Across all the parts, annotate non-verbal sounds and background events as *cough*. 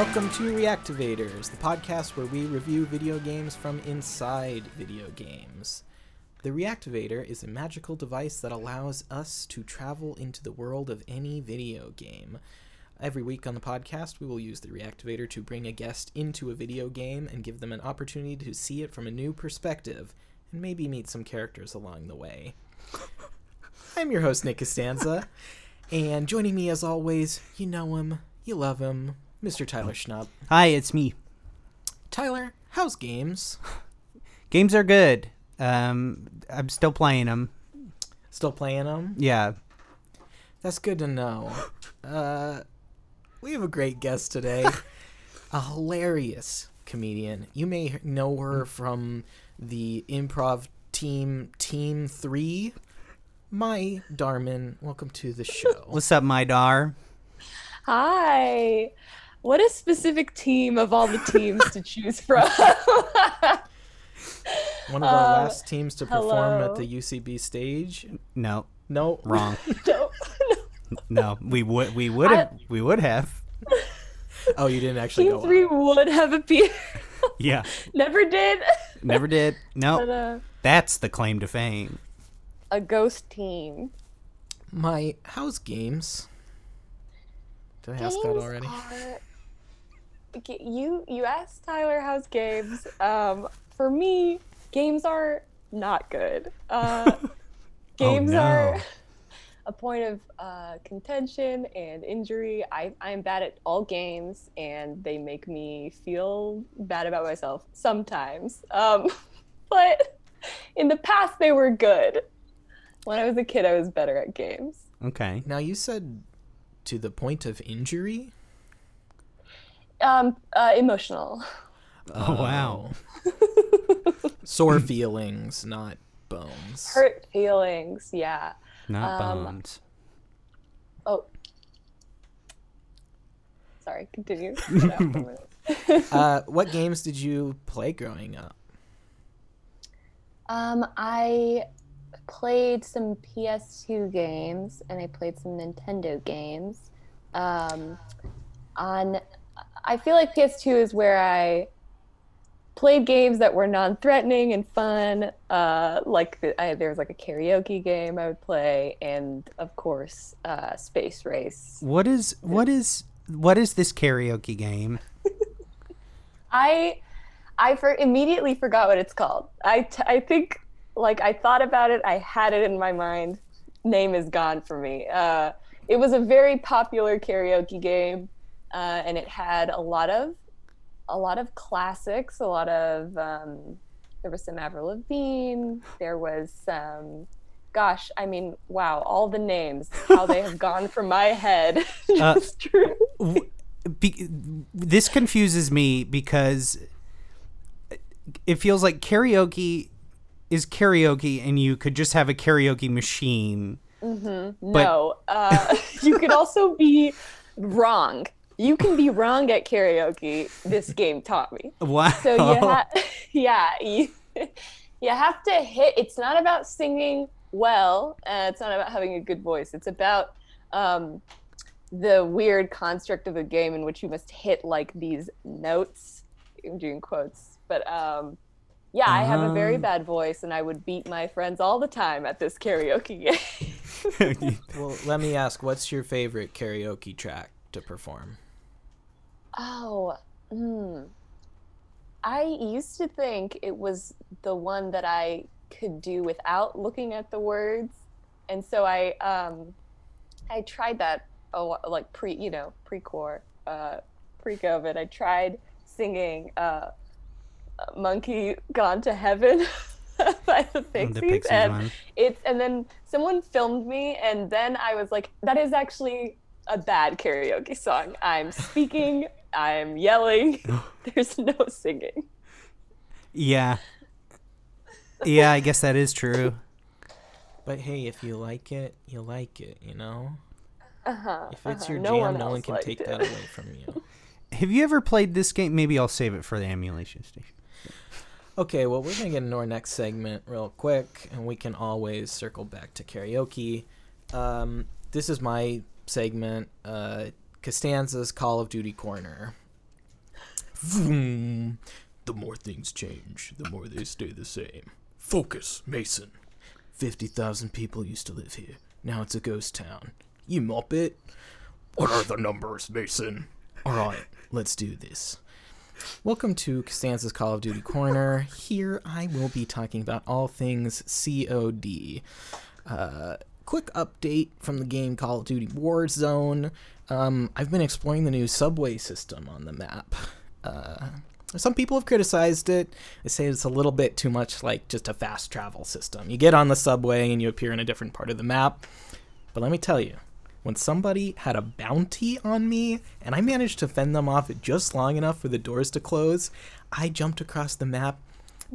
Welcome to Reactivators, the podcast where we review video games from inside video games. The Reactivator is a magical device that allows us to travel into the world of any video game. Every week on the podcast, we will use the Reactivator to bring a guest into a video game and give them an opportunity to see it from a new perspective and maybe meet some characters along the way. *laughs* I'm your host, Nick Costanza, and joining me as always, you know him, you love him, Mr. Tyler Schnupp. Hi, it's me. Tyler, how's games? Games are good. Um, I'm still playing them. Still playing them? Yeah. That's good to know. Uh, we have a great guest today. *laughs* a hilarious comedian. You may know her from the improv team Team 3. May Darmon, welcome to the *laughs* show. What's up, my dar? Hi. What a specific team of all the teams to choose from. *laughs* One of our Uh, last teams to perform at the UCB stage. No, No, wrong. *laughs* No. *laughs* no, we would we would have we would have. Oh, you didn't actually Team go. three up. would have appeared. Yeah, Never did. never did. But, No, uh, that's the claim to fame. a ghost team. My how's games? Did I ask that Games already? are- G- You you asked Tyler how's games. Um, for me, games are not good. Uh, *laughs* games Oh, no. are *laughs* a point of uh, contention and injury. I I'm bad at all games, and they make me feel bad about myself sometimes. Um, *laughs* but in the past, they were good. When I was a kid, I was better at games. Okay. Now you said to the point of injury. Um, uh, emotional. Oh, wow. *laughs* Sore feelings, not bones. hurt feelings yeah Not Um, bones. oh sorry continue Shut up for a minute. *laughs* Uh, what games did you play growing up? um i played some ps2 games and i played some nintendo games um on i feel like ps2 is where i played games that were non-threatening and fun uh like the, I, there was like a karaoke game i would play and of course uh space race What is what is what is this karaoke game? *laughs* I I for immediately forgot what it's called. I, t- I think like I thought about it, I had it in my mind. Name is gone for me. Uh, it was a very popular karaoke game, uh, and it had a lot of a lot of classics. A lot of um, there was some Avril Lavigne. There was some. Gosh, I mean, wow! All the names, how they have *laughs* gone from my head. *laughs* Uh, true. W- Be- this confuses me because it feels like karaoke is karaoke and you could just have a karaoke machine. No, uh, *laughs* you could also be wrong. You can be wrong at karaoke. This game taught me. Wow. So you ha- *laughs* yeah, you, *laughs* you have to hit. It's not about singing well. Uh, it's not about having a good voice. It's about um, the weird construct of the game in which you must hit like these notes. I'm doing quotes, but um, yeah, I have a very Um. bad voice, and I would beat my friends all the time at this karaoke game. *laughs* Well, let me ask, what's your favorite karaoke track to perform? Oh, hmm. I used to think it was the one that I could do without looking at the words, and so I um, I tried that oh like pre you know pre core uh, pre COVID. I tried singing uh, "Monkey Gone to Heaven" *laughs* by the Pixies, the Pixies and one. it's and then someone filmed me and then i was like that is actually a bad karaoke song i'm speaking i'm yelling *laughs* *laughs* there's no singing Yeah. Yeah, I guess that is true. But hey, if you like it, you like it, you know? uh-huh, If it's uh-huh. your no jam, one no one can take it. that away from you. *laughs* Have you ever played this game? Maybe I'll save it for the emulation station. Okay, well, we're going to get into our next segment real quick, and we can always circle back to karaoke. Um, this is my segment, uh, Costanza's Call of Duty Corner. Vroom. The more things change, the more they stay the same. Focus, Mason. 50,000 people used to live here. Now it's a ghost town. You mop it. What are the numbers, Mason? Alright, let's do this. Welcome to Costanza's Call of Duty Corner. Here I will be talking about all things COD. Uh, quick update from the game Call of Duty Warzone. Um, I've been exploring the new subway system on the map. Uh, some people have criticized it. They say it's a little bit too much like just a fast travel system. You get on the subway and you appear in a different part of the map. But let me tell you, when somebody had a bounty on me and I managed to fend them off just long enough for the doors to close, I jumped across the map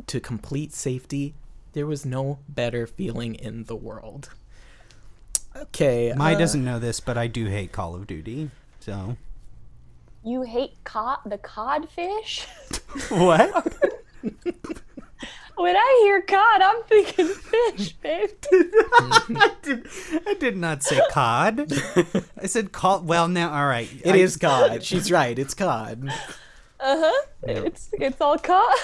to complete safety. There was no better feeling in the world. Okay. May uh, doesn't know this, but I do hate Call of Duty. So You hate cod, the codfish? *laughs* what? *laughs* when I hear cod, I'm thinking fish, babe. *laughs* I, did, I did not say cod. I said cod. Well, now all right. It I- is COD. She's right. It's COD. Uh huh. It's it's all cod.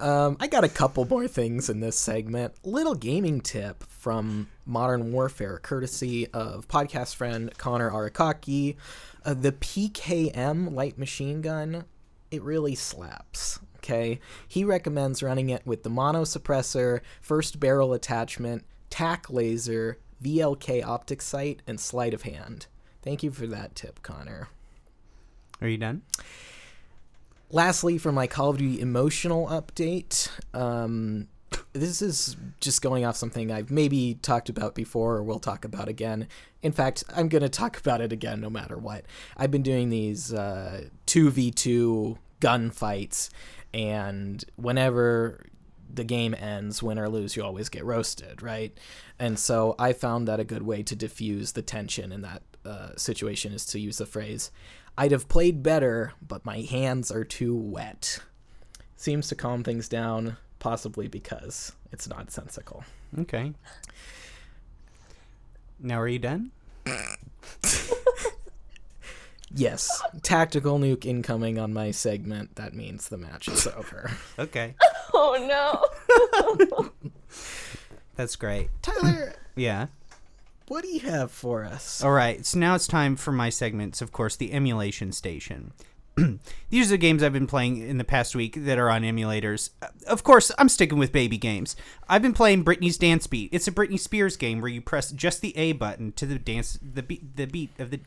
Um, I got a couple more things in this segment. Little gaming tip from Modern Warfare, courtesy of podcast friend Connor Arakaki. Uh, the PKM light machine gun, it really slaps. Okay, he recommends running it with the mono suppressor, first barrel attachment, Tac Laser, VLK optic sight, and sleight of hand. Thank you for that tip, Connor. Are you done? Lastly for my call of duty emotional update um, this is just going off something i've maybe talked about before or will talk about again. In fact i'm going to talk about it again no matter what. I've been doing these uh, 2v2 gunfights and whenever the game ends win or lose you always get roasted right? And so i found that a good way to diffuse the tension in that uh, situation is to use the phrase i'd have played better but my hands are too wet seems to calm things down possibly because it's nonsensical Okay. Now are you done? yes tactical nuke incoming on my segment that means the match is over Okay. *laughs* Oh no. *laughs* That's great. tyler Yeah. What do you have for us All right. So now it's time for my segments. Of course, the emulation station. *clears throat* These are the games I've been playing in the past week that are on emulators. Uh, Of course, I'm sticking with baby games. I've been playing Britney's Dance Beat. It's a Britney Spears game where you press just the A button to the dance, the beat, the beat of the,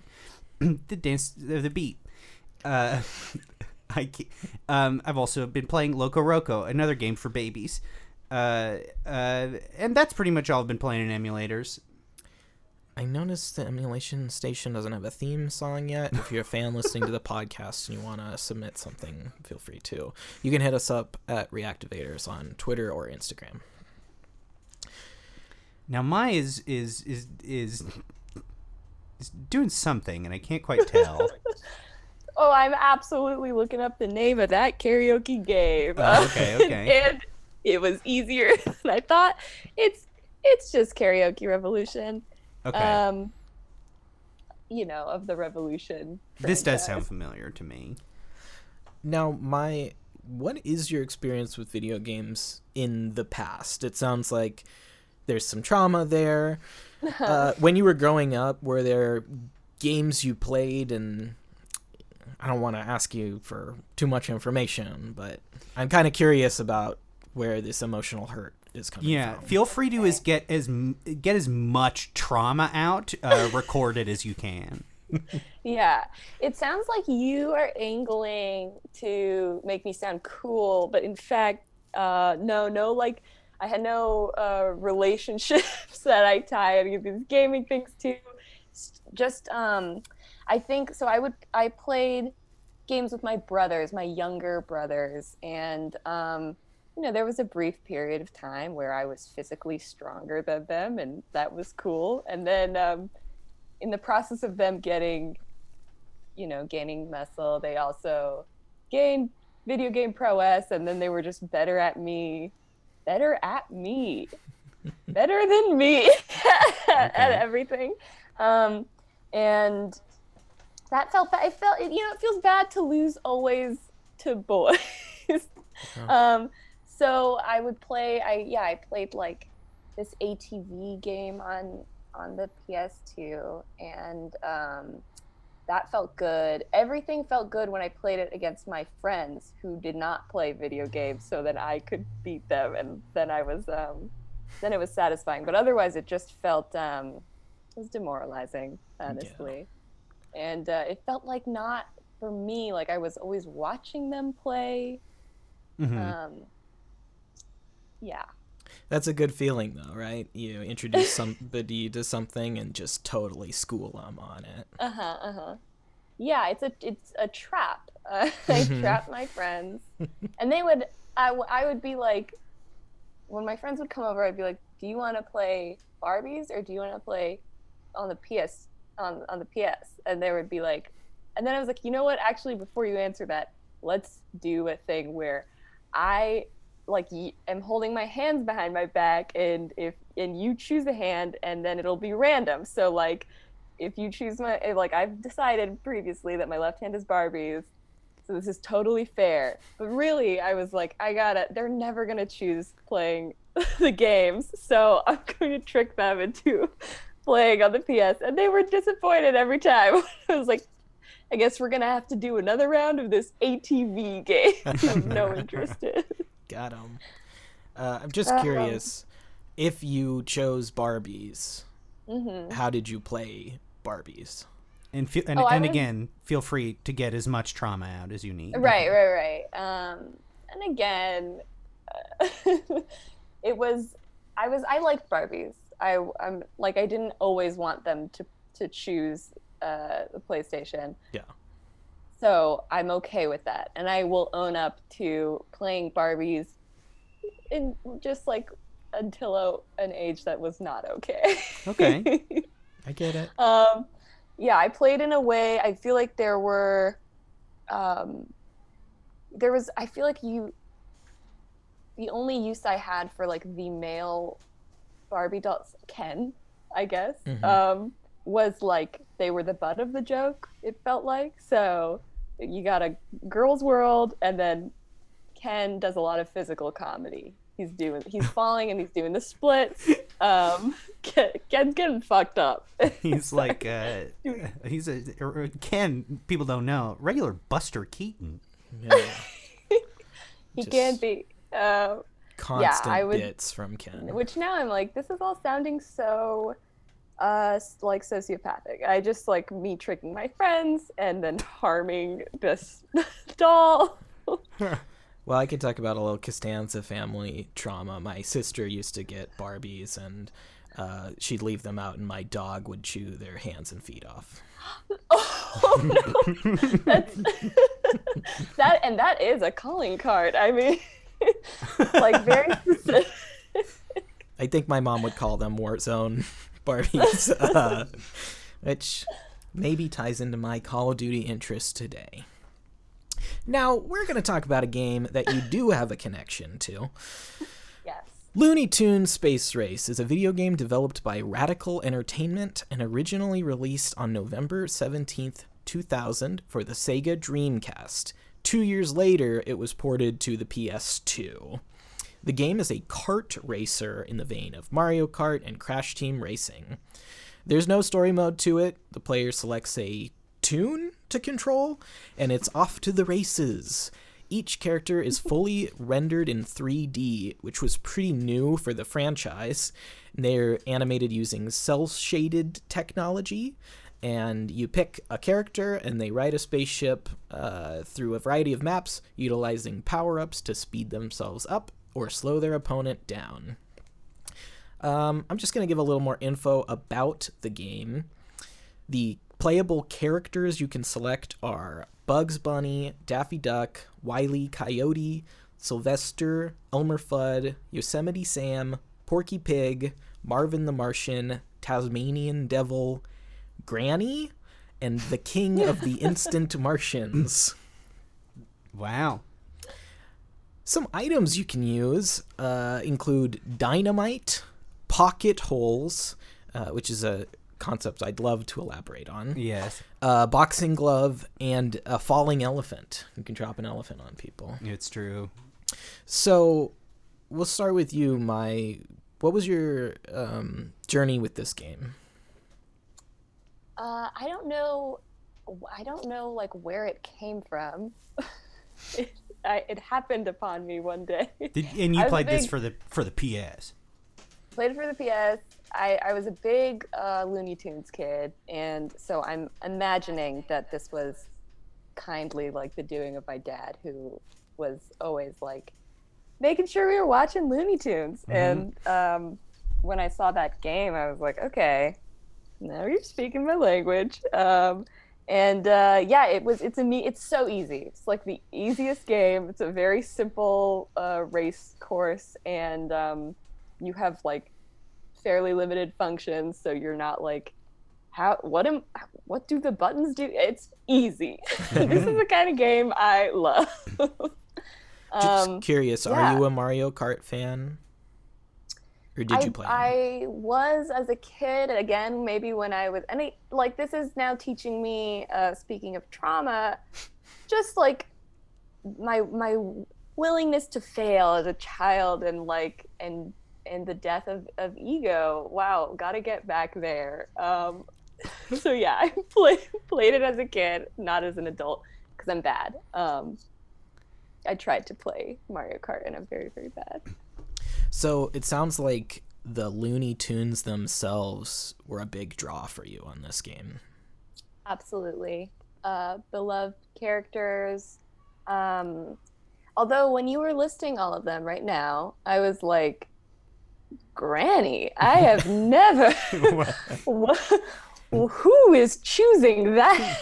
*clears throat* the dance of the beat. Uh, *laughs* I um, I've also been playing Loco Roco, another game for babies. Uh, uh, and that's pretty much all I've been playing in emulators. I noticed the emulation station doesn't have a theme song yet. If you're a fan listening to the podcast and you want to submit something, feel free to. You can hit us up at Reactivators on Twitter or Instagram. Now May is is is is is doing something, and I can't quite tell. *laughs* Oh, I'm absolutely looking up the name of that karaoke game. Oh, okay, *laughs* okay. and it was easier *laughs* than I thought. It's it's just karaoke revolution. Okay, Um, you know, of the revolution. this does sound familiar to me. Now, May what is your experience with video games in the past? It sounds like there's some trauma there. *laughs* uh, when you were growing up, were there games you played and I don't want to ask you for too much information, but I'm kind of curious about where this emotional hurt is coming Yeah, from. feel free to as get as get as much trauma out uh, *laughs* recorded as you can. Yeah, it sounds like you are angling to make me sound cool, but in fact, uh, no, no, like I had no uh, relationships *laughs* that I tie any of these gaming things to. Just, um, I think so. I would, I played games with my brothers, my younger brothers, and um, you know, there was a brief period of time where I was physically stronger than them, and that was cool. And then, um, in the process of them getting you know gaining muscle they also gained video game prowess and then they were just better at me better at me *laughs* better than me *laughs* at everything um and that felt bad. It felt you know it feels bad to lose always to boys. *laughs* Um, so I would play. I yeah I played like this ATV game on on the PS2, and um, that felt good. Everything felt good when I played it against my friends who did not play video games, so that I could beat them, and then I was um, then it was satisfying. But otherwise, it just felt um, it was demoralizing, honestly, and uh, it felt like not for me. Like I was always watching them play. Mhm. Um, yeah. That's a good feeling, though, right? You introduce somebody *laughs* to something and just totally school them on it. Uh huh. Uh huh. Yeah, it's a it's a trap. Uh, *laughs* I trap my friends, *laughs* and they would. I, I would be like, when my friends would come over, I'd be like, "Do you want to play Barbies or do you want to play on the PS on on the PS?" And they would be like, and then I was like, "You know what? Actually, before you answer that, let's do a thing where I like am holding my hands behind my back, and if and you choose a hand, and then it'll be random. So like." if you choose my eh, like I've decided previously that my left hand is Barbie's, so this is totally fair. But really, I was like, I gotta. They're never gonna choose playing *laughs* the games, so I'm *laughs* going to trick them into *laughs* playing on the PS, and they were disappointed every time. I was like, I guess we're gonna have to do another round of this ATV game. I'm no interested. Got 'em. Uh, I'm just Um, curious if you chose Barbies, hmm how did you play Barbies? And fe- and, Oh, and was- again, feel free to get as much trauma out as you need. Right, right, right. Um, and again, uh, *laughs* it was I was I liked Barbies. I I'm like I didn't always want them to to choose uh, the PlayStation. Yeah. So I'm okay with that, and I will own up to playing Barbies in just like until a, an age that was not okay. Okay. *laughs* I get it. um, yeah, I played in a way. I feel like there were, um, there was. I feel like you. The only use I had for like the male Barbie dolls, Ken, I guess, Mhm. um, was like they were the butt of the joke. It felt like so. You got a girls' world, and then Ken does a lot of physical comedy. He's doing, he's *laughs* falling, and he's doing the splits. Um, Ken, Ken's getting fucked up. *laughs* He's like *laughs* uh, he's a Ken. People don't know regular Buster Keaton. Yeah. he Just- can be. Uh, Constant I would- bits from Ken. which now I'm like, this is all sounding so, uh, like sociopathic. I just like me tricking my friends and then harming this *laughs* doll. *laughs* Well, I could talk about a little Costanza family trauma. My sister used to get Barbies, and uh, she'd leave them out, and my dog would chew their hands and feet off. *laughs* oh no, that's that, and that is a calling card. I mean, like very specific. I think my mom would call them Warzone Barbies, *laughs* uh, which maybe ties into my Call of Duty interest today. Now, we're going to talk about a game that you do have a connection to. Yes. Looney Tunes Space Race is a video game developed by Radical Entertainment and originally released on November 17th, 2000 for the Sega Dreamcast. Two years later, it was ported to the PS2. The game is a kart racer in the vein of Mario Kart and Crash Team Racing. There's no story mode to it. The player selects a tune to control, and it's off to the races. Each character is fully rendered in 3D, which was pretty new for the franchise. They're animated using cell shaded technology, and you pick a character and they ride a spaceship uh, through a variety of maps, utilizing power ups to speed themselves up or slow their opponent down. Um, I'm just going to give a little more info about the game. The playable characters you can select are Bugs Bunny, Daffy Duck, Wily Coyote, Sylvester, Elmer Fudd, Yosemite Sam, Porky Pig, Marvin the Martian, Tasmanian Devil, Granny, and the King of the *laughs* Instant Martians. Wow. Some items you can use uh, include dynamite, pocket holes, uh, which is a concept I'd love to elaborate on. Yes, A boxing glove and a falling elephant. You can drop an elephant on people. it's true. So we'll start with you, May. What was your um, journey with this game? Uh, I don't know. I don't know like where it came from. *laughs* it, I, it happened upon me one day. Did, and you *laughs* I was a played this for the for the PS. Played for the PS. I, I was a big uh, Looney Tunes kid, and so I'm imagining that this was kindly like the doing of my dad, who was always like making sure we were watching Looney Tunes. And um, when I saw that game, I was like, okay, now you're speaking my language. Um, and uh, yeah, it was. It's a me. It's so easy. It's like the easiest game. It's a very simple uh, race course, and um, you have like fairly limited functions, so you're not like, how? What am? What do the buttons do? It's easy. *laughs* this is the *laughs* kind of game I love. Just um, curious, yeah. are you a Mario Kart fan? Or did I, you play? I was as a kid. Again, maybe when I was, and I, like this is now teaching me. Uh, speaking of trauma, just like my my willingness to fail as a child, and like and and the death of of ego. Wow, got to get back there. Um, *laughs* so yeah, *laughs* I played played it as a kid, not as an adult, because I'm bad. Um, I tried to play Mario Kart, and I'm very very bad. So it sounds like the Looney Tunes themselves were a big draw for you on this game. Absolutely. Uh, beloved characters. Um, although, when you were listing all of them right now, I was like, Granny, I have *laughs* never. *laughs* *laughs* Wha- Who is choosing that?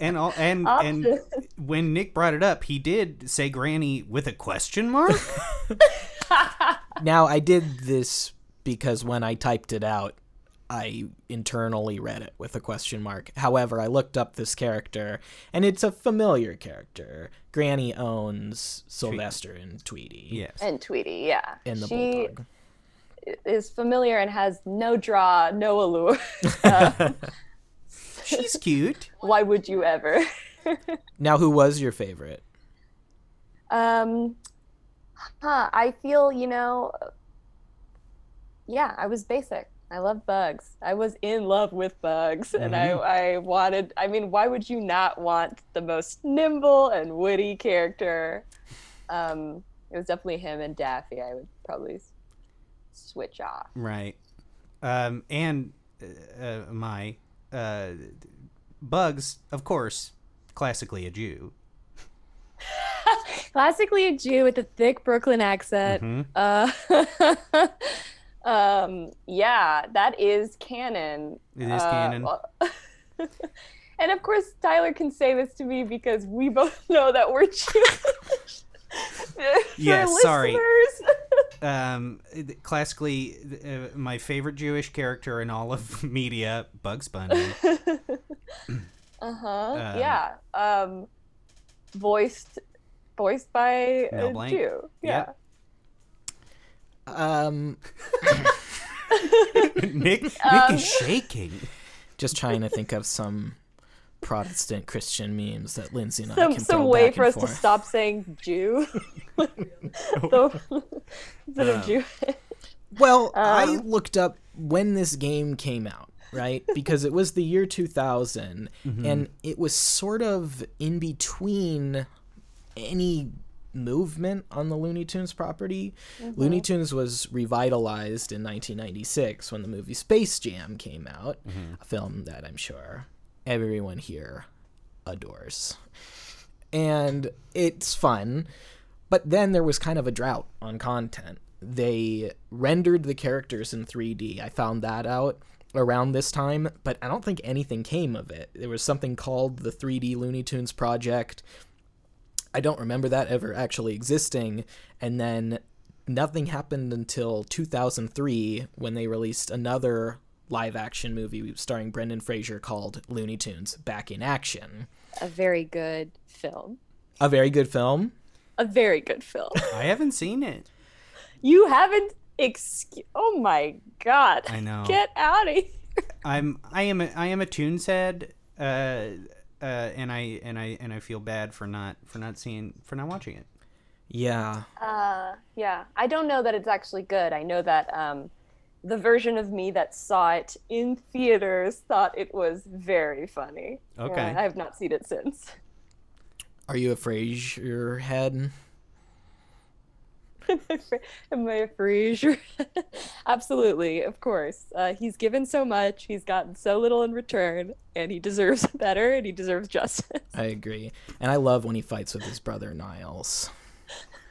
And all, and *laughs* and when Nick brought it up, he did say Granny with a question mark. *laughs* *laughs* Now I did this because when I typed it out, I internally read it with a question mark. However, I looked up this character, and it's a familiar character. Granny owns Sylvester and Tweety. yes. and Tweety, yeah. And the she bulldog. Is familiar and has no draw, no allure. *laughs* Uh, She's cute. *laughs* why would you ever? *laughs* Now, who was your favorite? Um, huh, I feel, you know, yeah, I was basic. I love bugs. I was in love with bugs, and I, I wanted. I mean, why would you not want the most nimble and witty character? Um, it was definitely him and Daffy. I would probably switch off. Right. Um, and uh, uh, my uh, Bugs, of course, classically a Jew. *laughs* Classically a Jew with a thick Brooklyn accent. Mhm. Uh, *laughs* um, yeah, that is canon. It is Uh, canon. *laughs* well- and of course, Tyler can say this to me because we both know that we're Jewish. Yes, sorry. Listeners. Um, classically, uh, my favorite Jewish character in all of *laughs* media, Bugs Bunny. *laughs* Uh huh. Um, yeah. Um, voiced, voiced by Mel a Blanc. Jew. Yeah. Yep. Um, *laughs* Nick, Nick Um, is shaking. just trying to think of some Protestant Christian memes that Lindsay and I Some can some throw way back for and us to stop saying Jew. so, instead of Um, Jew. Well, I Um, looked up when this game came out, right? *laughs* Because it was the year 2000, and it was sort of in between any movement on the Looney Tunes property. Looney Tunes was revitalized in 1996 when the movie Space Jam came out, a film that I'm sure everyone here adores. And it's fun. But then there was kind of a drought on content. They rendered the characters in 3D. I found that out around this time, but I don't think anything came of it. There was something called the 3D Looney Tunes Project. I don't remember that ever actually existing. And then nothing happened until 2003 when they released another live action movie starring Brendan Fraser called Looney Tunes Back in Action. A very good film. A very good film. A very good film. *laughs* I haven't seen it. you haven't. Excuse. Oh my god. I know. Get out of here. I'm I am a, I am a Tunes head, uh, uh, and I and I and I feel bad for not for not seeing for not watching it. Yeah. Uh, yeah. I don't know that it's actually good. I know that um, the version of me that saw it in theaters thought it was very funny. Okay. And I have not seen it since. Are you a Frasier head? *laughs* Am I a Frasier? *laughs* Absolutely, of course. Uh, he's given so much, he's gotten so little in return, and he deserves *laughs* better, and he deserves justice. I agree. And I love when he fights with his brother Niles.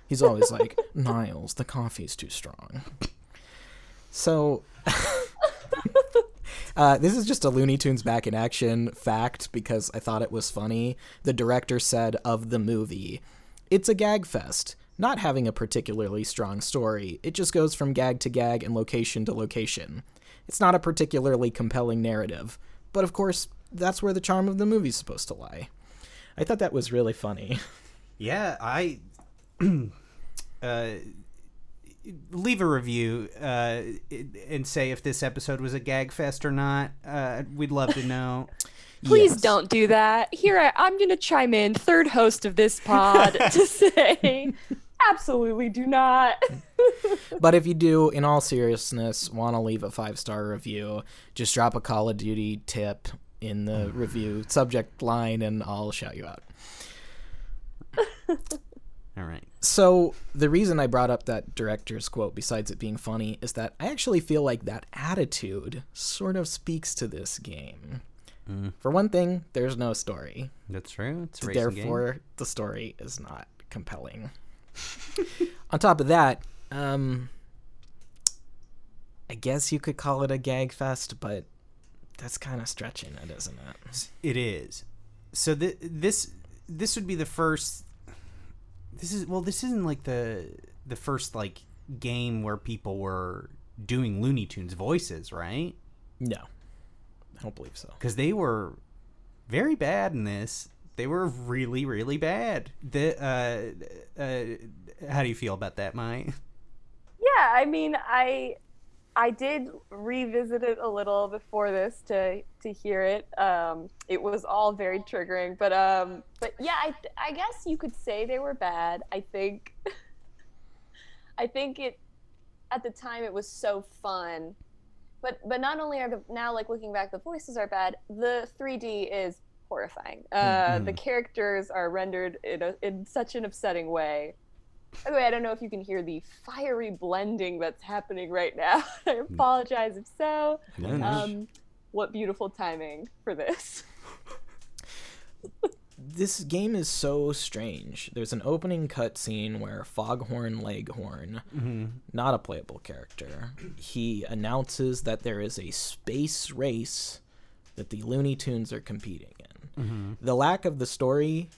He's always like, Niles, the coffee's too strong. So, *laughs* uh, this is just a Looney Tunes back in action fact because I thought it was funny. The director said of the movie, it's a gag fest, not having a particularly strong story. It just goes from gag to gag and location to location. It's not a particularly compelling narrative, but of course, that's where the charm of the movie's supposed to lie. I thought that was really funny. *laughs* Yeah, I *clears throat* uh, leave a review uh, and say if this episode was a gag fest or not. Uh, we'd love to know. *laughs* Please Yes. don't do that. Here, I, I'm going to chime in, third host of this pod, *laughs* to say absolutely do not. *laughs* But if you do, in all seriousness, want to leave a five star review, just drop a Call of Duty tip in the review subject line and I'll shout you out. All right. So, the reason I brought up that director's quote, besides it being funny, is that I actually feel like that attitude sort of speaks to this game. For one thing, there's no story. That's true. It's a racing game. Therefore, the story is not compelling. *laughs* On top of that, um, I guess you could call it a gag fest, but that's kind of stretching it, isn't it? It is. So th- this this would be the first. This is well. This isn't like the the first like game where people were doing Looney Tunes voices, right? No, I don't believe so. Because they were very bad in this. They were really, really bad. The uh, uh, how do you feel about that, May? Yeah, I mean, I I did revisit it a little before this to to hear it. Um, it was all very triggering, but um, but yeah, I I guess you could say they were bad. I think *laughs* I think it at the time it was so fun, but but not only are the now like looking back, the voices are bad. The 3D is horrifying. Uh, The characters are rendered in a, in such an upsetting way. By the way, I don't know if you can hear the fiery blending that's happening right now. *laughs* I hmm. apologize if so. Um, what beautiful timing for this. *laughs* This game is so strange. There's an opening cutscene where Foghorn Leghorn, mm-hmm. not a playable character, he announces that there is a space race that the Looney Tunes are competing in. Mm-hmm. The lack of the story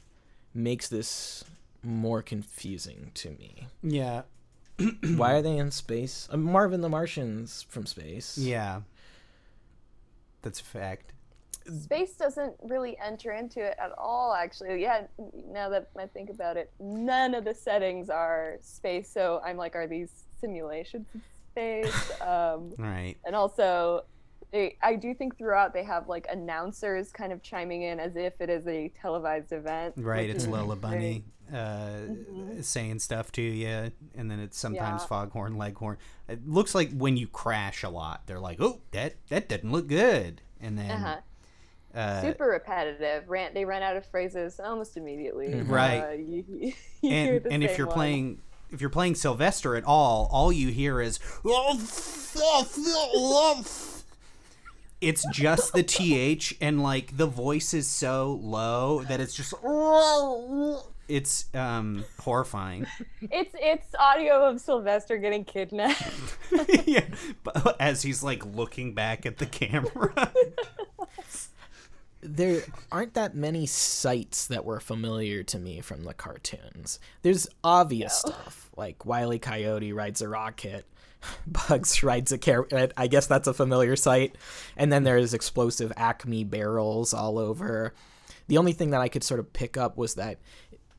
makes this more confusing to me. Yeah, *clears throat* Why are they in space? Uh, Marvin the Martian's from space. yeah, that's a fact. Space doesn't really enter into it at all, actually. Yeah, now that I think about it, none of the settings are space. So I'm like, are these simulations in space? *laughs* Um, Right. and also they, i do think throughout they have like announcers kind of chiming in as if it is a televised event Right, it's is Lola. Bunny uh, saying stuff to you, and then it's sometimes Yeah. Foghorn Leghorn. It looks like when you crash a lot, they're like, "Oh, that that doesn't look good," and then uh-huh. uh, super repetitive ran they ran out of phrases almost immediately Right. uh, you, you *laughs* hear and and if you're one. playing if you're playing Sylvester at all, all you hear is *laughs* it's just the th and like the voice is so low that it's just it's um horrifying. *laughs* it's it's audio of sylvester getting kidnapped *laughs* yeah, but as he's like looking back at the camera. *laughs* there aren't that many sights that were familiar to me from the cartoons. There's obvious stuff like Wile E. Coyote rides a rocket, Bugs rides a car. I guess that's a familiar sight. And then there's explosive Acme barrels all over. The only thing that I could sort of pick up was that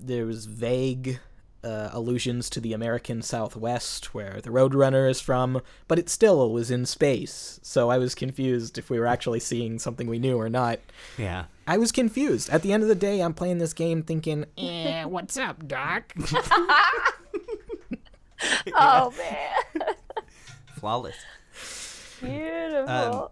there was vague uh, allusions to the American Southwest, where the Roadrunner is from, but it still was in space. So I was confused if we were actually seeing something we knew or not. Yeah. I was confused. At the end of the day, I'm playing this game thinking, eh, what's up, Doc? *laughs* *laughs* Oh man, Flawless. beautiful. Um,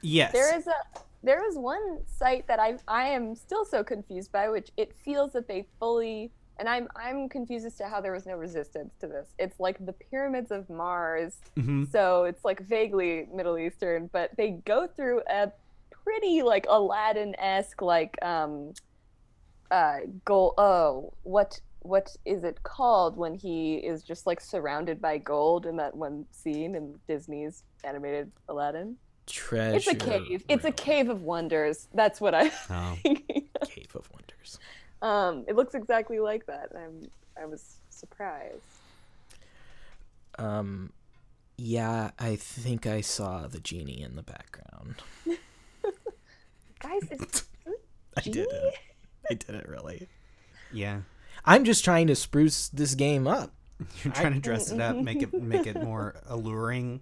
Yes. there is a there is one site that I I am still so confused by, which it feels that they fully and I'm I'm confused as to how there was no resistance to this. It's like the pyramids of Mars, Mhm. so it's like vaguely Middle Eastern, but they go through a pretty like Aladdin esque like um uh gold oh what what is it called when he is just like surrounded by gold in that one scene in Disney's animated Aladdin? Treasure. It's a cave. It's a cave of wonders. That's what I'm Oh. *laughs* Cave of Wonders. um, it looks exactly like that. I'm I was surprised. Um, yeah, I think I saw the genie in the background. *laughs* Guys, it's *laughs* I Genie? didn't. I didn't really. Yeah. I'm just trying to spruce this game up. You're trying to dress it up, make it make it more alluring.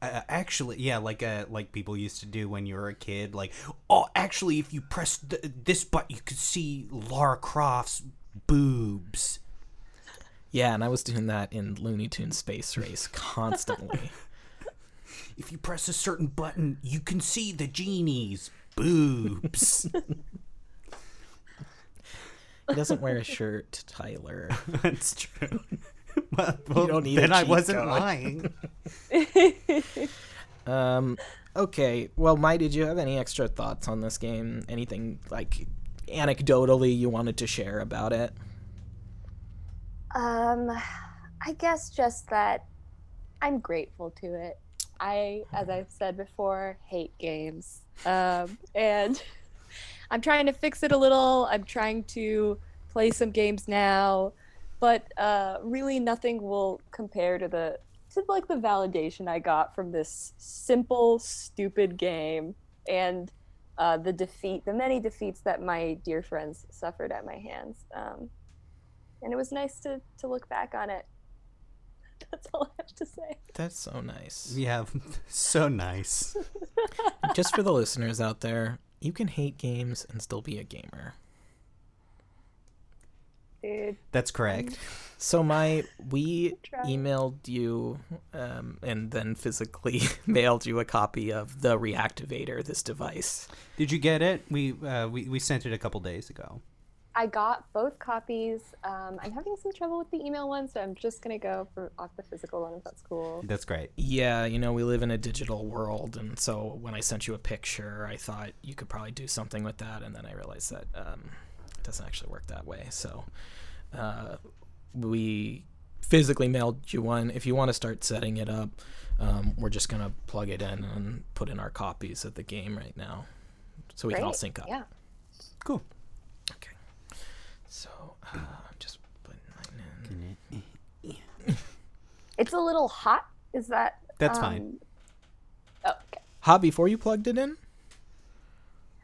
Uh, actually, yeah, like uh, like people used to do when you were a kid. Like, oh, actually, if you press th- this button, you could see Lara Croft's boobs. Yeah, and I was doing that in Looney Tunes Space Race constantly. *laughs* If you press a certain button, you can see the genie's boobs. *laughs* he doesn't wear a shirt, Tyler. *laughs* That's true. *laughs* well, don't need a then I wasn't code. lying. *laughs* *laughs* Um, okay. Well, May, did you have any extra thoughts on this game? Anything like anecdotally you wanted to share about it? Um, I guess just that I'm grateful to it. I, as I've said before, hate games. Um, and I'm trying to fix it a little. I'm trying to play some games now, but uh, really nothing will compare to the to like the validation I got from this simple, stupid game and uh, the defeat, the many defeats that my dear friends suffered at my hands. Um, and it was nice to to look back on it. *laughs* That's all I have to say. That's so nice. yeah, *laughs* so nice. *laughs* Just for the listeners out there, you can hate games and still be a gamer. Dude, That's correct. *laughs* So May we *laughs* emailed you um, and then physically *laughs* mailed you a copy of the Reactivator, this device. Did you get it? We uh, we we sent it a couple days ago. I got both copies. Um, I'm having some trouble with the email one, so I'm just gonna go for off the physical one if that's cool. That's great. Yeah, you know, we live in a digital world, and so when I sent you a picture, I thought you could probably do something with that, and then I realized that um, it doesn't actually work that way. So uh, we physically mailed you one. If you want to start setting it up, um, we're just gonna plug it in and put in our copies of the game right now, so we can all sync up. Yeah. Cool. Okay. So uh, I'm just putting that in. *laughs* It's a little hot. Is that? That's um, fine. Oh, okay. Hot before you plugged it in.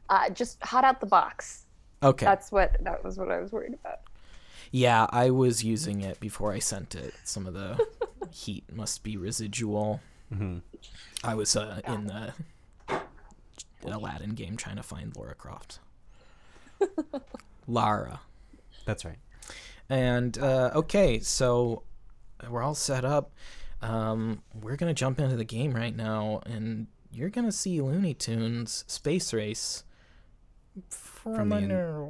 Uh, just hot out the box. Okay. That's what. That was what I was worried about. Yeah, I was using it before I sent it. Some of the *laughs* heat must be residual. hmm I was uh, in the Aladdin game trying to find Laura Croft. *laughs* Lara. That's right. And uh, okay, so we're all set up. Um, we're gonna jump into the game right now, and you're gonna see Looney Tunes Space Race from, From the in- under,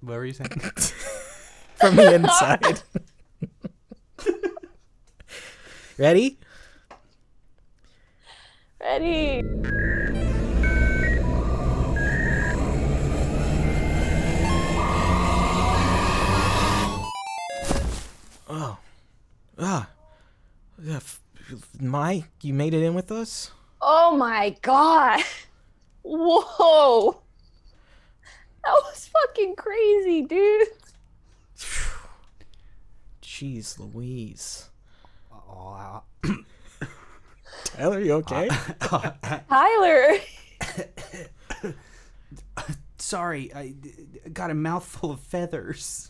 What were you saying? *laughs* from the inside. *laughs* Ready? Ready? Oh, ah, yeah, f- May, you made it in with us. Oh my god! *laughs* Whoa! That was fucking crazy, dude. Jeez, Louise. Aw. *coughs* Tyler, you okay? Uh, uh, uh, Tyler. *coughs* *coughs* Sorry, I got a mouthful of feathers.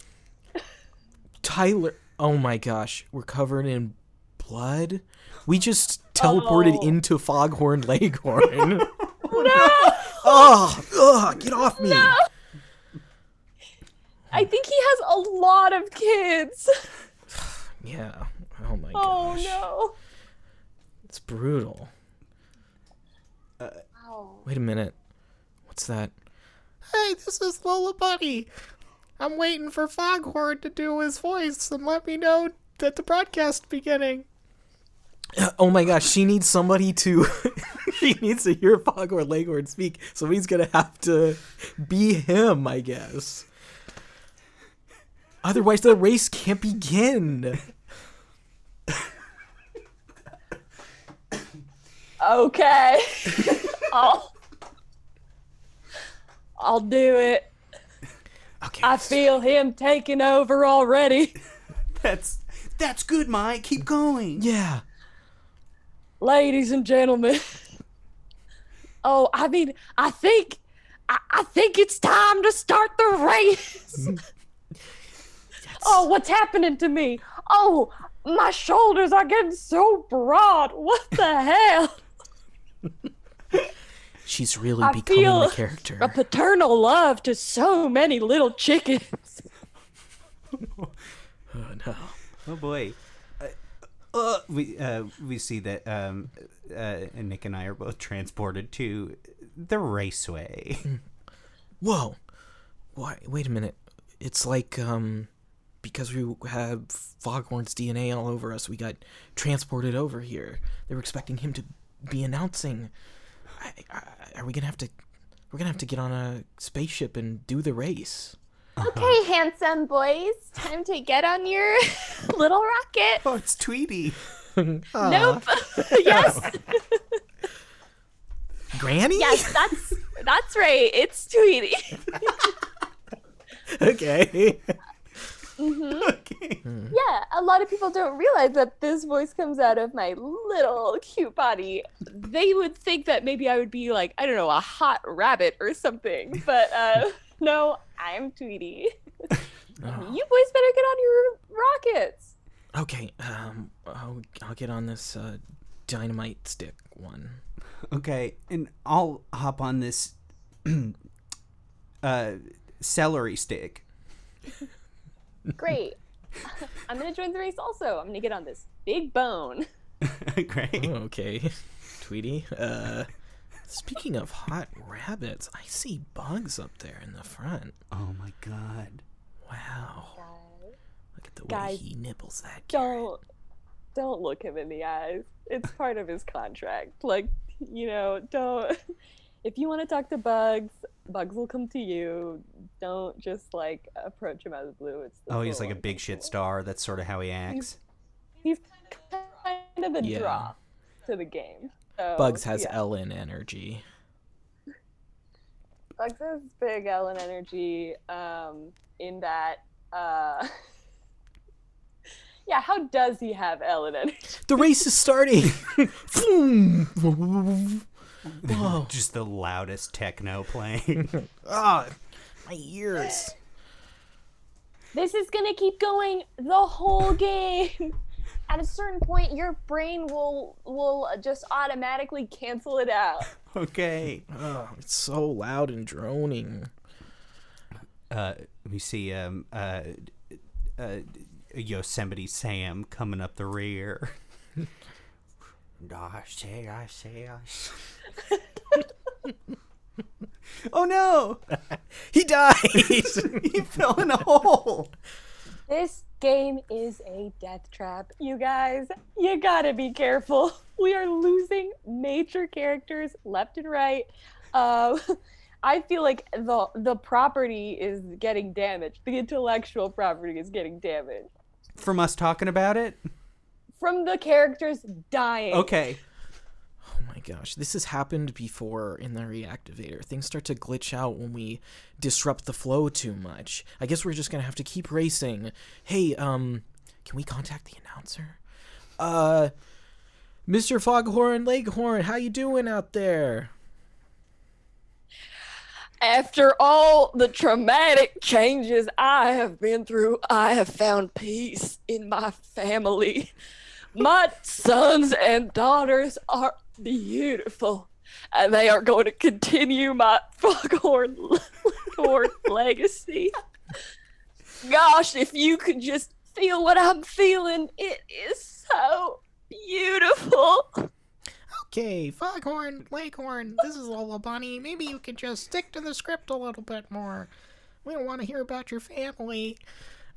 Tyler. Oh my gosh, we're covered in blood. We just teleported Oh. into Foghorn Leghorn. *laughs* no! oh, ugh, get off me. I think he has a lot of kids. *sighs* Yeah. Oh my Oh gosh. Oh no. It's brutal. Uh, wow. Wait a minute. What's that? Hey, this is Lola Bunny. I'm waiting for Foghorn to do his voice and let me know that the broadcast beginning. Uh, oh my gosh, she needs somebody to. *laughs* she needs to hear Foghorn Leghorn speak, so he's gonna have to be him, I guess. Otherwise, the race can't begin. Okay. *laughs* I'll I'll do it. Okay. I feel him taking over already. *laughs* That's that's good, Mike. Keep going. yeah. Ladies and gentlemen. Oh, I mean, I think I, I think it's time to start the race. Mm-hmm. Oh, what's happening to me? Oh, my shoulders are getting so broad. What the *laughs* hell? She's really I becoming feel the character. A paternal love to so many little chickens. *laughs* Oh no. Oh boy. Uh, uh, we uh, we see that um, uh, Nick and I are both transported to the raceway. Whoa. Why? Wait a minute. It's like um, because we have Foghorn's DNA all over us, we got transported over here. They were expecting him to be announcing. I, I, are we gonna have to? We're gonna have to get on a spaceship and do the race. Uh-huh. Okay, handsome boys, time to get on your *laughs* little rocket. oh, it's Tweety. *laughs* Nope. Ah. *laughs* yes, Granny. yes, that's that's right. It's Tweety. okay. *laughs* okay. Yeah, a lot of people don't realize that this voice comes out of my little cute body. They would think that maybe I would be like, I don't know, a hot rabbit or something. But uh, *laughs* no, I'm Tweety. *laughs* Oh. You boys better get on your rockets. Okay. Um. I'll, I'll get on this uh, dynamite stick one. Okay, and I'll hop on this *clears throat* uh, celery stick. Great. *laughs* I'm gonna join the race also. I'm gonna get on this big bone. *laughs* Great. Oh, okay. Tweety. Uh. Speaking of hot rabbits, I see bugs up there in the front. Oh my god. Wow. Look at the way he nibbles that carrot. Don't don't look him in the eyes. It's part of his contract. Like, you know, don't *laughs* if you want to talk to bugs, bugs will come to you. Don't just like approach him out of the blue. It's the Oh, he's like a big shit star. That's sort of how he acts. He's kind of a Yeah. draw to the game. So, Bugs has yeah. Ellen energy. Bugs has big Ellen energy. Um, in that, uh, *laughs* yeah. How does he have Ellen energy? The race is starting. *laughs* *laughs* Vroom. *laughs* Whoa. *laughs* Just the loudest techno playing. *laughs* Ah, my ears. This is gonna keep going the whole game. At a certain point, your brain will will just automatically cancel it out. okay. Oh, it's so loud and droning. Uh, we see um uh, uh Yosemite Sam coming up the rear. I say, I say, I say. oh no! *laughs* He died. *laughs* he fell in a hole. This game is a death trap. You guys, you gotta be careful. *laughs* We are losing major characters left and right. Uh, I feel like the the property is getting damaged. The intellectual property is getting damaged From us talking about it. From the characters dying. Okay. Oh my gosh, this has happened before in the reactivator. Things start to glitch out when we disrupt the flow too much. I guess we're just gonna have to keep racing. Hey, um, can we contact the announcer? Uh, Mr. Foghorn Leghorn, how you doing out there? After all the traumatic changes I have been through, I have found peace in my family. *laughs* My sons and daughters are beautiful, and they are going to continue my foghorn, legacy. Gosh, if you could just feel what I'm feeling, it is so beautiful. Okay, Foghorn, Leghorn, this is Lola Bunny. Maybe you could just stick to the script a little bit more. We don't want to hear about your family.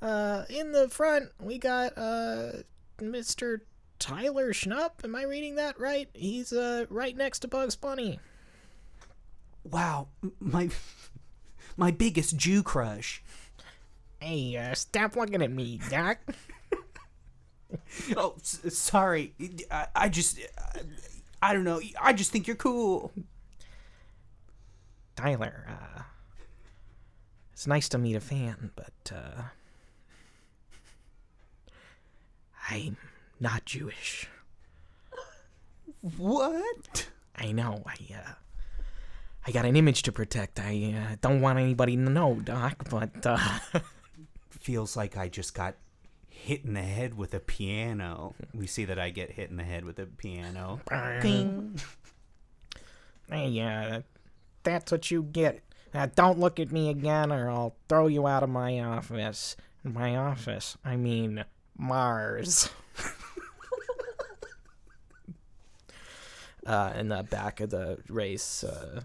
Uh, in the front, we got uh, Mr. Tyler Schnupp. Am I reading that right? He's uh, right next to Bugs Bunny. Wow, my my biggest Jew crush. Hey, uh, stop looking at me, Doc. *laughs* Oh, s- sorry. I, I just I don't know. I just think you're cool. Tyler, uh, it's nice to meet a fan, but uh, I'm not Jewish. What? I know. I uh, I got an image to protect. I uh, don't want anybody to know, Doc. But uh, *laughs* Feels like I just got hit in the head with a piano. We see that I get hit in the head with a piano. Ding. hey, uh, that's what you get. Uh, don't look at me again, or I'll throw you out of my office. My office. I mean Mars. *laughs* uh, in the back of the race, uh,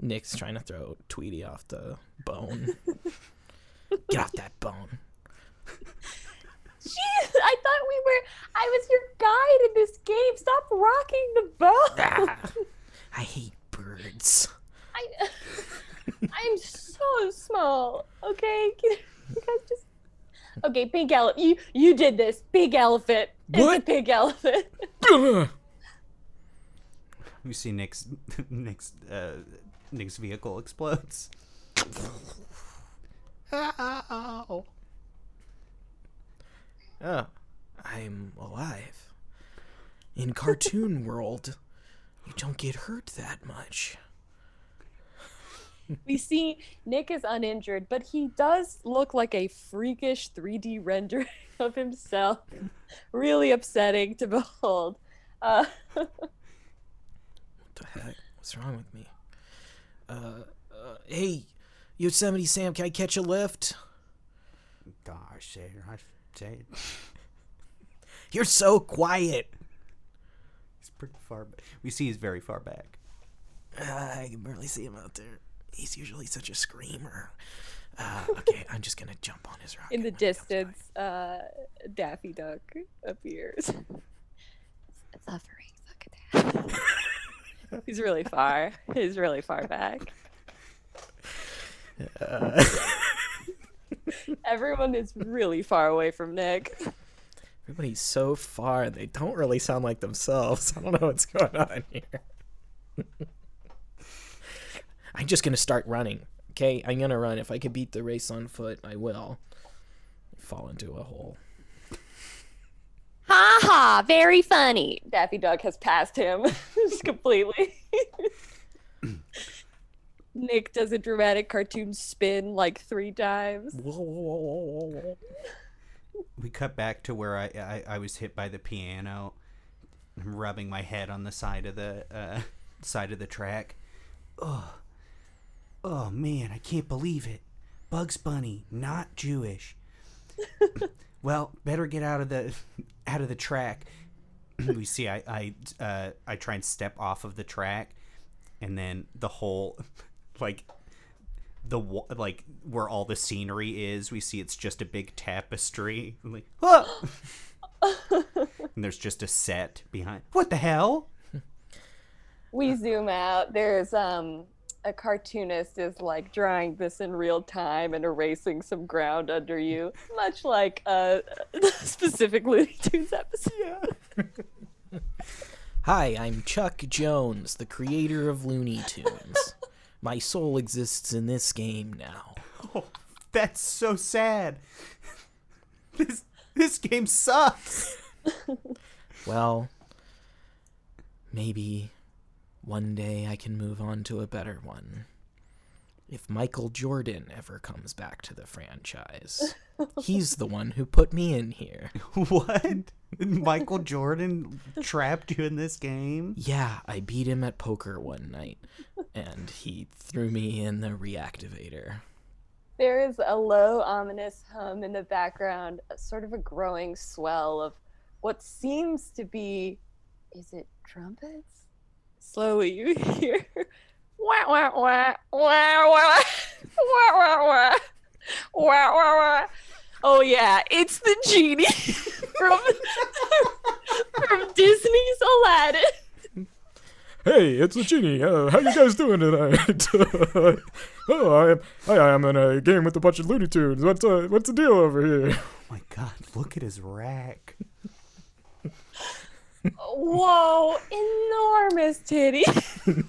Nick's trying to throw Tweety off the bone. *laughs* Get off that bone. Jeez, I thought we were. I was your guide in this game. Stop rocking the boat. Ah, I hate birds. I, *laughs* I'm so small. Okay, Can you guys just. Okay, pink elephant. You you did this. Big elephant. What? It's a What? big elephant. *laughs* We see Nick's *laughs* Nick's uh, Nick's vehicle explodes. *laughs* Ow. Oh, I'm alive. In cartoon world, you don't get hurt that much. We see Nick is uninjured, but he does look like a freakish 3D rendering *laughs* of himself. Really upsetting to behold. Uh, What the heck? What's wrong with me? Uh, uh hey, Yosemite Sam, can I catch a lift? Gosh, say I say. *laughs* You're so quiet. He's pretty far. Back. We see he's very far back. Uh, I can barely see him out there. He's usually such a screamer. Uh, okay, I'm just gonna jump on his rocket. in the when he comes by. distance, uh, Daffy Duck appears. Suffering, look at that. *laughs* He's really far. He's really far back. Uh, *laughs* Everyone is really far away from Nick. everybody's so far, they don't really sound like themselves. I don't know what's going on here. *laughs* I'm just gonna start running. Okay, I'm gonna run. If I can beat the race on foot, I will. Fall into a hole. Ha ha, very funny. Daffy Duck has passed him *laughs* just completely. *clears throat* Nick does a dramatic cartoon spin like three times. Whoa, whoa, whoa, whoa, whoa, whoa. We cut back to where I I, I was hit by the piano. I'm rubbing my head on the side of the uh, side of the track. Oh, oh man, I can't believe it. Bugs Bunny, not Jewish. *laughs* well, better get out of the *laughs* out of the track. *clears throat* we see I I uh, I try and step off of the track, and then the whole *laughs* like the like where all the scenery is we see it's just a big tapestry like ah! and there's just a set behind what the hell we zoom out there's um a cartoonist is like drawing this in real time and erasing some ground under you *laughs* much like uh, a *laughs* specific looney tunes episode Hi, I'm Chuck Jones, the creator of Looney Tunes. *laughs* My soul exists in this game now. oh, that's so sad this this game sucks Well, maybe one day I can move on to a better one. if Michael Jordan ever comes back to the franchise. *laughs* He's the one who put me in here. *laughs* what? Michael Jordan trapped you in this game? Yeah, I beat him at poker one night, and he threw me in the reactivator. There is a low, ominous hum in the background, sort of a growing swell of what seems to be. Is it trumpets? Slowly, you hear. Wah, wah, wah, wah, wah, wah, wah, wah, wah, wah, wah. Oh, yeah, it's the genie from, from Disney's Aladdin. Hey, it's the genie. Uh, how you guys doing tonight? oh, I, I am in a game with a bunch of Looney Tunes. What's uh, what's the deal over here? Oh my god, look at his rack. Whoa, enormous titty. *laughs*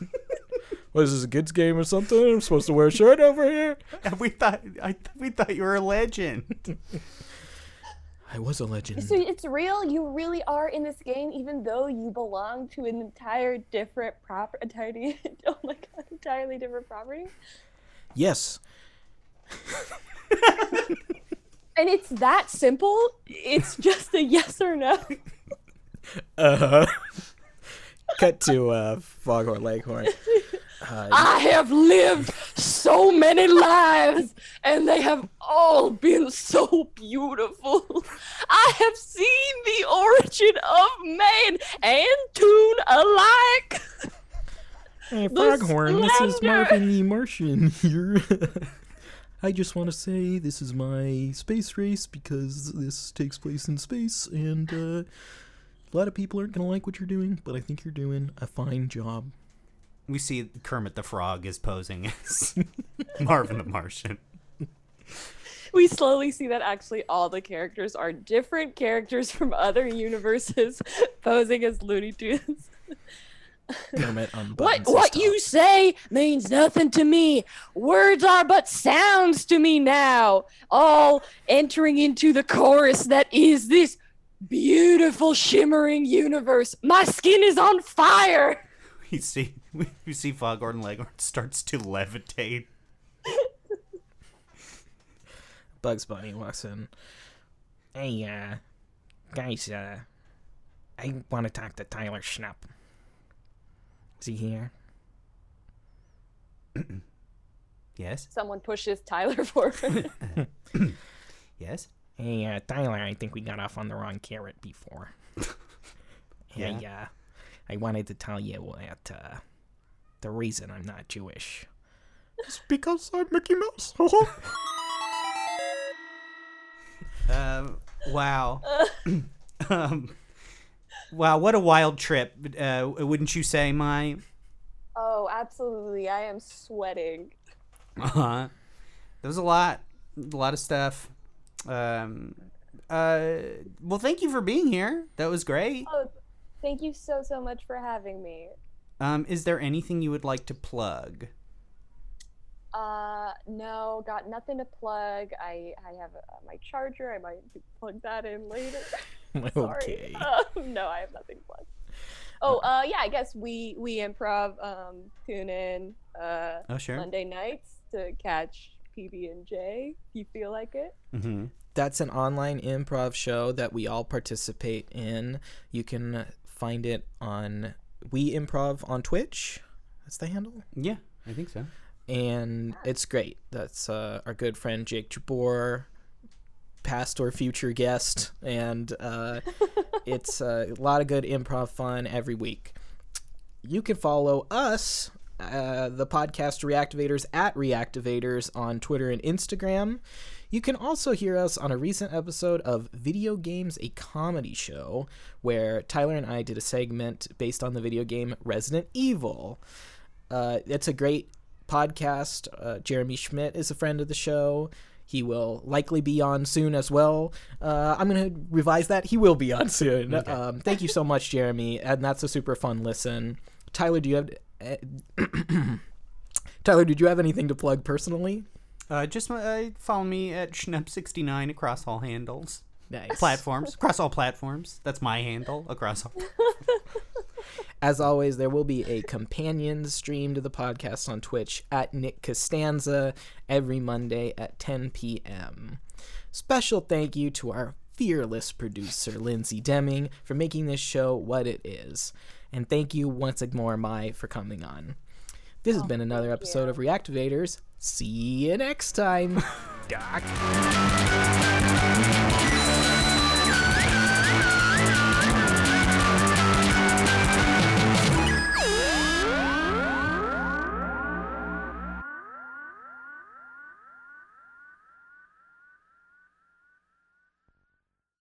What is this a kids game or something? I'm supposed to wear a shirt over here. *laughs* We thought I we thought you were a legend. I was a legend. So it's real. You really are in this game, even though you belong to an entire different proper, entirely. *laughs* Oh my god, entirely different property. Yes. And it's that simple. It's just a yes or no. Uh huh. *laughs* Cut to uh, Foghorn Leghorn. Uh, I have lived so many lives, and they have all been so beautiful. *laughs* I have seen the origin of man and tune alike. Hey, Foghorn, this is. Marvin the Martian here. *laughs* I just want to say this is my space race because this takes place in space, and uh, a lot of people aren't going to like what you're doing, but I think you're doing a fine job. We see Kermit the Frog is posing as *laughs* Marvin the Martian. we slowly see that actually all the characters are different characters from other universes *laughs* posing as Looney Tunes. *laughs* Kermit What unbuttons what you say means nothing to me. Words are but sounds to me now. All entering into the chorus that is this beautiful shimmering universe. My skin is on fire. *laughs* We see *laughs* we see Foghorn Leghorn starts to levitate. Bugs Bunny walks in. Hey, uh, guys, uh, I want to talk to Tyler Schnapp. Is he here? *clears throat* Yes, Someone pushes Tyler forward. *laughs* yes. Hey, uh, Tyler, I think we got off on the wrong carrot before. *laughs* Yeah. Hey, uh, I wanted to tell you that, uh, the reason I'm not Jewish. It's because I'm Mickey Mouse. *laughs* Um, wow. *laughs* *clears throat* um, wow, what a wild trip. Uh, wouldn't you say, May? oh, absolutely. I am sweating. Uh-huh. There was a lot, a lot of stuff. Um, uh, well, thank you for being here. That was great. Oh, thank you so so much for having me. Um, is there anything you would like to plug? Uh, no, got nothing to plug. I I have uh, my charger. I might plug that in later. *laughs* Okay. *laughs* Um, no, I have nothing plugged. Oh, uh, yeah. I guess we we improv. Um, tune in uh Oh, sure. Monday nights to catch PB and J. If you feel like it. Mm-hmm. That's an online improv show that we all participate in. You can find it on We Improv on Twitch. That's the handle. Yeah, I think so. and it's great. That's uh, our good friend Jake Jabor, past or future guest, and uh, *laughs* it's uh, a lot of good improv fun every week. You can follow us, uh, the podcast Reactivators, at Reactivators on Twitter and Instagram. You can also hear us on a recent episode of Video Games, a Comedy Show, where Tyler and I did a segment based on the video game Resident Evil. Uh, it's a great podcast. Uh, Jeremy Schmidt is a friend of the show. He will likely be on soon as well. Uh, I'm going to revise that. He will be on soon. Um, thank you so much, Jeremy. And that's a super fun listen. Tyler, do you have. *coughs* Tyler, did you have anything to plug personally? Uh, just uh, follow me at Schnup69 across all handles. Nice. Platforms. across all platforms. That's my handle across all. *laughs* As always, there will be a companion stream to the podcast on Twitch at Nick Costanza every Monday at 10 p.m. Special thank you to our fearless producer, Lindsay Deming, for making this show what it is. And thank you once more, May, for coming on. This has oh, been another episode of Reactivators. See you next time. *laughs* Doc.